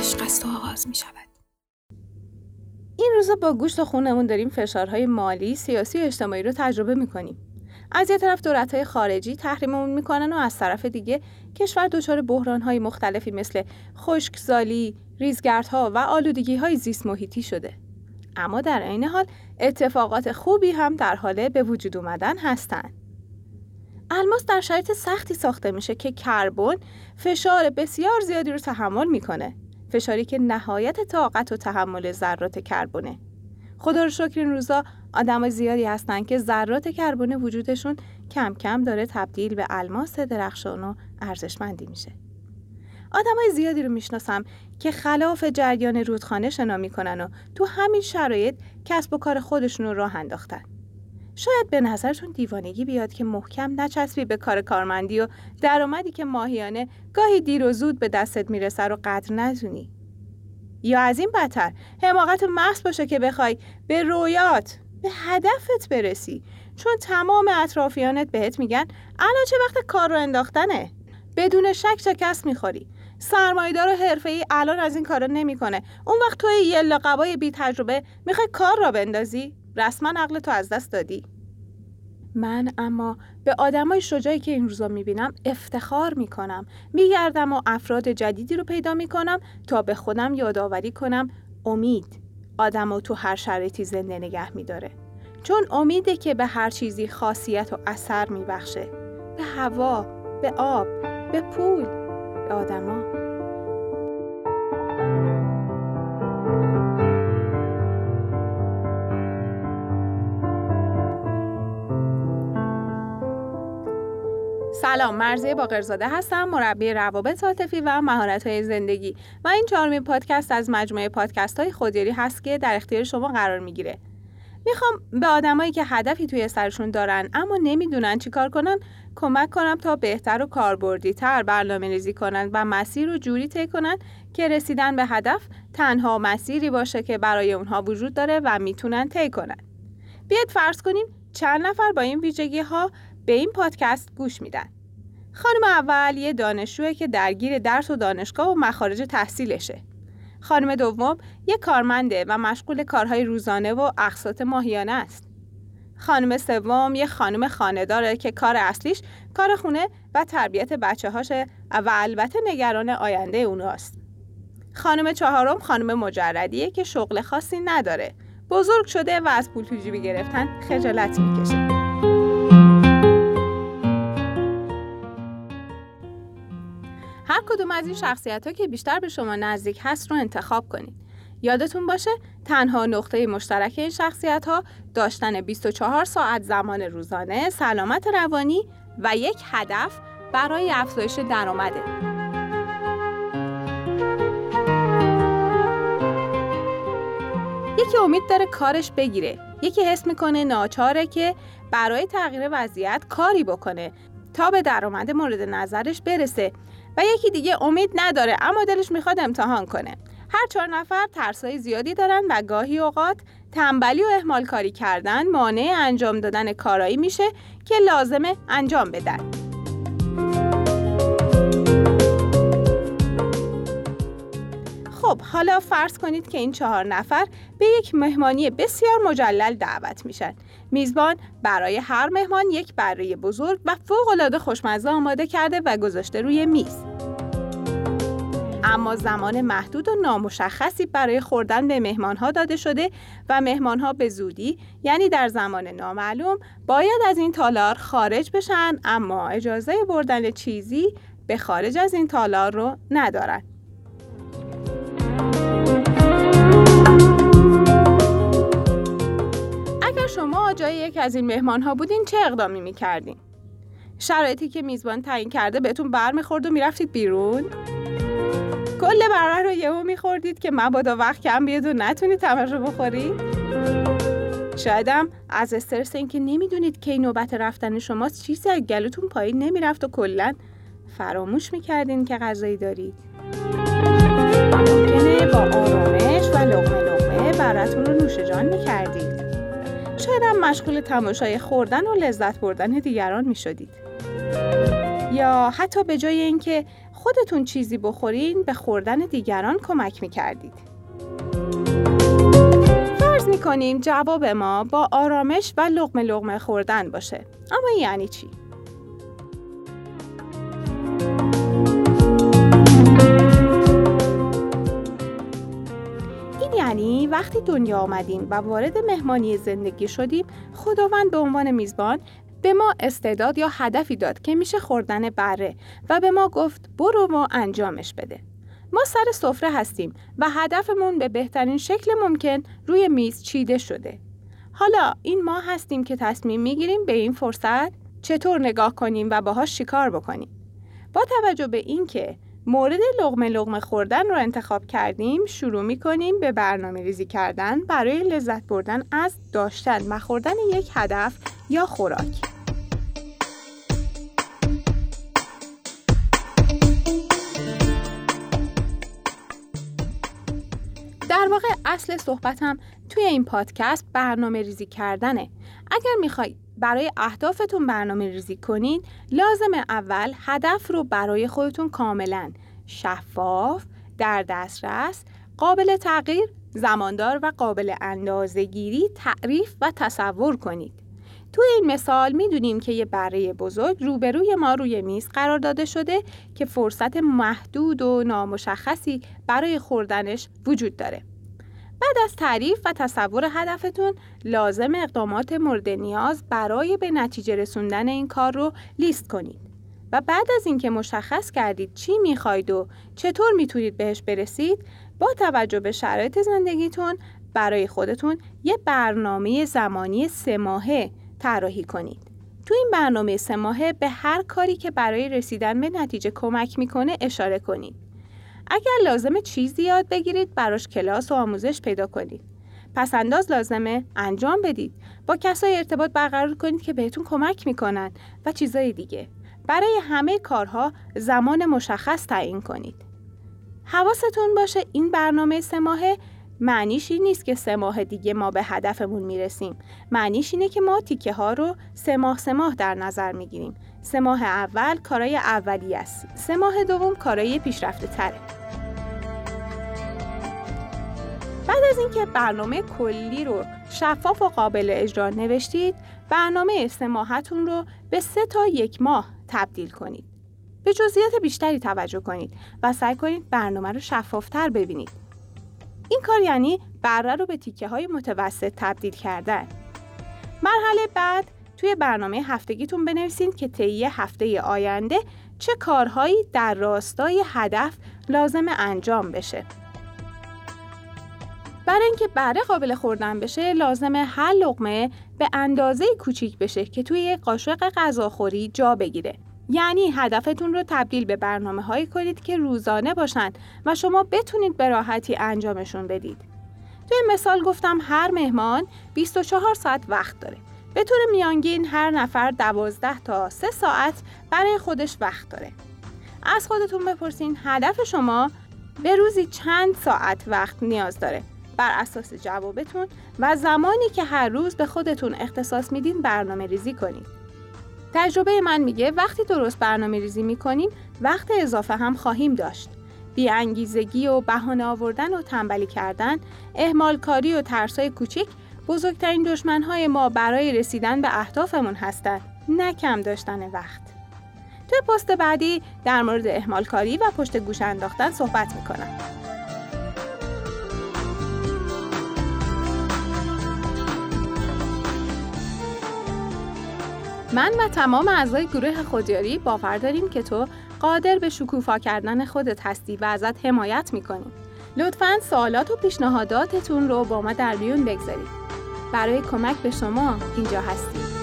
عشق است و آغاز می شود. این روزا با گوشت خونمون داریم فشارهای مالی، سیاسی و اجتماعی رو تجربه می‌کنیم. از یه طرف دولت‌های خارجی تحریممون می‌کنن و از طرف دیگه کشور دچار بحرانهای مختلفی مثل خشکسالی، ریزگردها و آلودگی‌های زیست محیطی شده. اما در عین حال اتفاقات خوبی هم در حال به وجود اومدن هستند. الماس در شرایط سختی ساخته میشه که کربن فشار بسیار زیادی رو تحمل می‌کنه. فشاری که نهایت طاقت و تحمل ذرات کربونه. خدا رو شکر این روزا آدم زیادی هستن که ذرات کربن وجودشون کم کم داره تبدیل به الماس درخشان و ارزشمندی میشه. های زیادی رو می‌شناسم که خلاف جریان رودخانه شنا می‌کنن و تو همین شرایط کسب و کار خودشون رو راه انداختن. شاید به نظرتون دیوانگی بیاد که محکم نچسبی به کار کارمندی و درآمدی که ماهیانه گاهی دیر و زود به دستت می‌رسه رو قدر ندونی. یا از این بدتر حماقت محض باشه که بخوای به رویات به هدفت برسی. چون تمام اطرافیانت بهت میگن الان چه وقت کار رو انداختنه؟ بدون شک شکست می‌خوری. سرمایه‌دار و حرفه‌ای الان از این کارا نمی‌کنه. اون وقت توی یه لقبای بی تجربه می‌خوای کار را بندازی؟ رسما عقل تو از دست دادی. من اما به آدمای شجاعی که این روزا می‌بینم افتخار می‌کنم. میگردم و افراد جدیدی رو پیدا می‌کنم تا به خودم یادآوری کنم امید آدم رو تو هر شرایطی زنده نگه میداره. چون امیده که به هر چیزی خاصیت و اثر میبخشه. به هوا به آب به پول به آدما. سلام مرزی باقرزاده هستم مربی روابط عاطفی و مهارت های زندگی و این چهارمین پادکست از مجموعه پادکست های خودیاری هست که در اختیار شما قرار می‌گیره. می‌خوام به آدمایی که هدفی توی سرشون دارن اما نمی‌دونن چیکار کنن کمک کنم تا بهتر و کاربردی تر برنامه ریزی کنن و مسیر رو جوری طی کنن که رسیدن به هدف تنها مسیری باشه که برای اونها وجود داره و می‌تونن طی کنن. بیاید فرض کنیم چند نفر با این ویژگی ها به این پادکست گوش میدن. خانم اول یه دانشجوه که درگیر درس و دانشگاه و مخارج تحصیلشه. خانم دوم یه کارمنده و مشغول کارهای روزانه و اقساط ماهیانه است. خانم سوم یه خانم خانه داره که کار اصلیش کار خونه و تربیت بچه هاشه و البته نگران آینده اوناست. خانم چهارم خانم مجردیه که شغل خاصی نداره. بزرگ شده و از پول تو جیبی گرفتن خجالت می‌کشه. هر کدوم از این شخصیت ها که بیشتر به شما نزدیک هست رو انتخاب کنید. یادتون باشه تنها نقطه مشترک این شخصیت ها داشتن 24 ساعت زمان روزانه، سلامت روانی و یک هدف برای افزایش درآمده. یکی امید داره کارش بگیره یکی حس می‌کنه ناچاره که برای تغییر وضعیت کاری بکنه تا به درآمد مورد نظرش برسه و یکی دیگه امید نداره اما دلش می‌خواد امتحان کنه. هر چهار نفر ترسای زیادی دارن و گاهی اوقات تنبلی و اهمال کاری کردن مانع انجام دادن کارایی میشه که لازمه انجام بدن. خب حالا فرض کنید که این چهار نفر به یک مهمانی بسیار مجلل دعوت میشن. میزبان برای هر مهمان یک بره بزرگ و فوقالعاده خوشمزه آماده کرده و گذاشته روی میز. اما زمان محدود و نامشخصی برای خوردن به مهمانها داده شده و مهمانها به زودی یعنی در زمان نامعلوم باید از این تالار خارج بشن اما اجازه بردن چیزی به خارج از این تالار رو ندارن. جای یک از این مهمان ها بودین چه اقدامی می‌کردین؟ شرایطی که میزبان تعیین کرده بهتون برمیخورد و می‌رفتید بیرون؟ کل بره رو یهو میخوردید که مبادا وقت کم بیاد و نتونید تماشا بخورید شایدم از استرس اینکه نمی‌دونید کی نوبت رفتن شماست چیزی از گلوتون پایین نمی‌رفت و کلا فراموش می‌کردین که غذایی دارید ممکنه با آرامش و لغمه لغمه براتون رو نوش جان می‌کردید شاید هم مشغول تماشای خوردن و لذت بردن دیگران می‌شدید. یا حتی به جای اینکه خودتون چیزی بخورین به خوردن دیگران کمک می‌کردید. فرض می‌کنیم جواب ما با آرامش و لغمه لغمه خوردن باشه. اما یعنی چی؟ وقتی دنیا آمدیم و وارد مهمانی زندگی شدیم خداوند به عنوان میزبان به ما استعداد یا هدفی داد که میشه خوردن بره و به ما گفت برو و انجامش بده. ما سر سفره هستیم و هدفمون به بهترین شکل ممکن روی میز چیده شده. حالا این ما هستیم که تصمیم می‌گیریم به این فرصت چطور نگاه کنیم و باهاش شکار بکنیم. با توجه به اینکه مورد لغمه لغمه خوردن رو انتخاب کردیم شروع می کنیم به برنامه ریزی کردن برای لذت بردن از داشتن و خوردن یک هدف یا خوراک. در واقع اصل صحبتم توی این پادکست برنامه ریزی کردنه. اگر می‌خوای برای اهدافتون برنامه ریزی کنین لازم اول هدف رو برای خودتون کاملا شفاف، در دسترس، قابل تغییر، زماندار و قابل اندازهگیری تعریف و تصور کنید. توی این مثال می‌دونیم که یه بره بزرگ روبروی ما روی میز قرار داده شده که فرصت محدود و نامشخصی برای خوردنش وجود داره. بعد از تعریف و تصور هدفتون لازم اقدامات مورد نیاز برای به نتیجه رسوندن این کار رو لیست کنید. و بعد از اینکه مشخص کردید چی می‌خواید و چطور می‌تونید بهش برسید با توجه به شرایط زندگیتون برای خودتون یه برنامه زمانی سه ماهه طراحی کنید. تو این برنامه سه ماهه به هر کاری که برای رسیدن به نتیجه کمک می‌کنه اشاره کنید. اگر لازم چیزی یاد بگیرید براش کلاس و آموزش پیدا کنید. پس انداز لازمه انجام بدید. با کسای ارتباط برقرار کنید که بهتون کمک می‌کنن و چیزای دیگه. برای همه کارها زمان مشخص تعیین کنید. حواستون باشه این برنامه سه ماهه معنیش این نیست که سه ماه دیگه ما به هدفمون می‌رسیم. معنیش اینه که ما تیکه ها رو سه ماه سه ماه در نظر می‌گیریم. سه ماه اول کارای اولی است. سه ماه دوم کارای پیشرفته تره. بعد از اینکه برنامه کلی رو شفاف و قابل اجرا نوشتید، برنامه سه ماهتون رو به سه تا یک ماه تبدیل کنید. به جزئیات بیشتری توجه کنید و سعی کنید برنامه رو شفافتر ببینید. این کار یعنی بره رو به تیکه های متوسط تبدیل کردن. مرحله بعد توی برنامه هفتگیتون بنویسید که طی هفته آینده چه کارهایی در راستای هدف لازم انجام بشه. برای اینکه بره قابل خوردن بشه لازمه هر لقمه به اندازه کوچیک بشه که توی قاشق غذاخوری جا بگیره. یعنی هدفتون رو تبدیل به برنامه هایی کنید که روزانه باشند و شما بتونید به راحتی انجامشون بدید. توی مثال گفتم هر مهمان 24 ساعت وقت داره. به طور میانگین هر نفر 12 تا 3 ساعت برای خودش وقت داره. از خودتون بپرسین هدف شما به روزی چند ساعت وقت نیاز داره بر اساس جوابتون و زمانی که هر روز به خودتون اختصاص میدین برنامه ریزی کنید. تجربه من میگه وقتی درست برنامه ریزی می‌کنیم وقت اضافه هم خواهیم داشت. انگیزگی و بهانه آوردن و تنبلی کردن، اهمال کاری و ترسای کوچیک بزرگترین دشمنهای ما برای رسیدن به اهدافمون هستند نه کم داشتن وقت. توی پست بعدی در مورد اهمال کاری و پشت گوش انداختن صحبت می‌کنم. من و تمام اعضای گروه خودیاری باور داریم که تو قادر به شکوفا کردن خودت هستی و ازت حمایت می‌کنیم. لطفا سوالات و پیشنهاداتتون رو با ما در میون بگذارید. برای کمک به شما اینجا هستیم.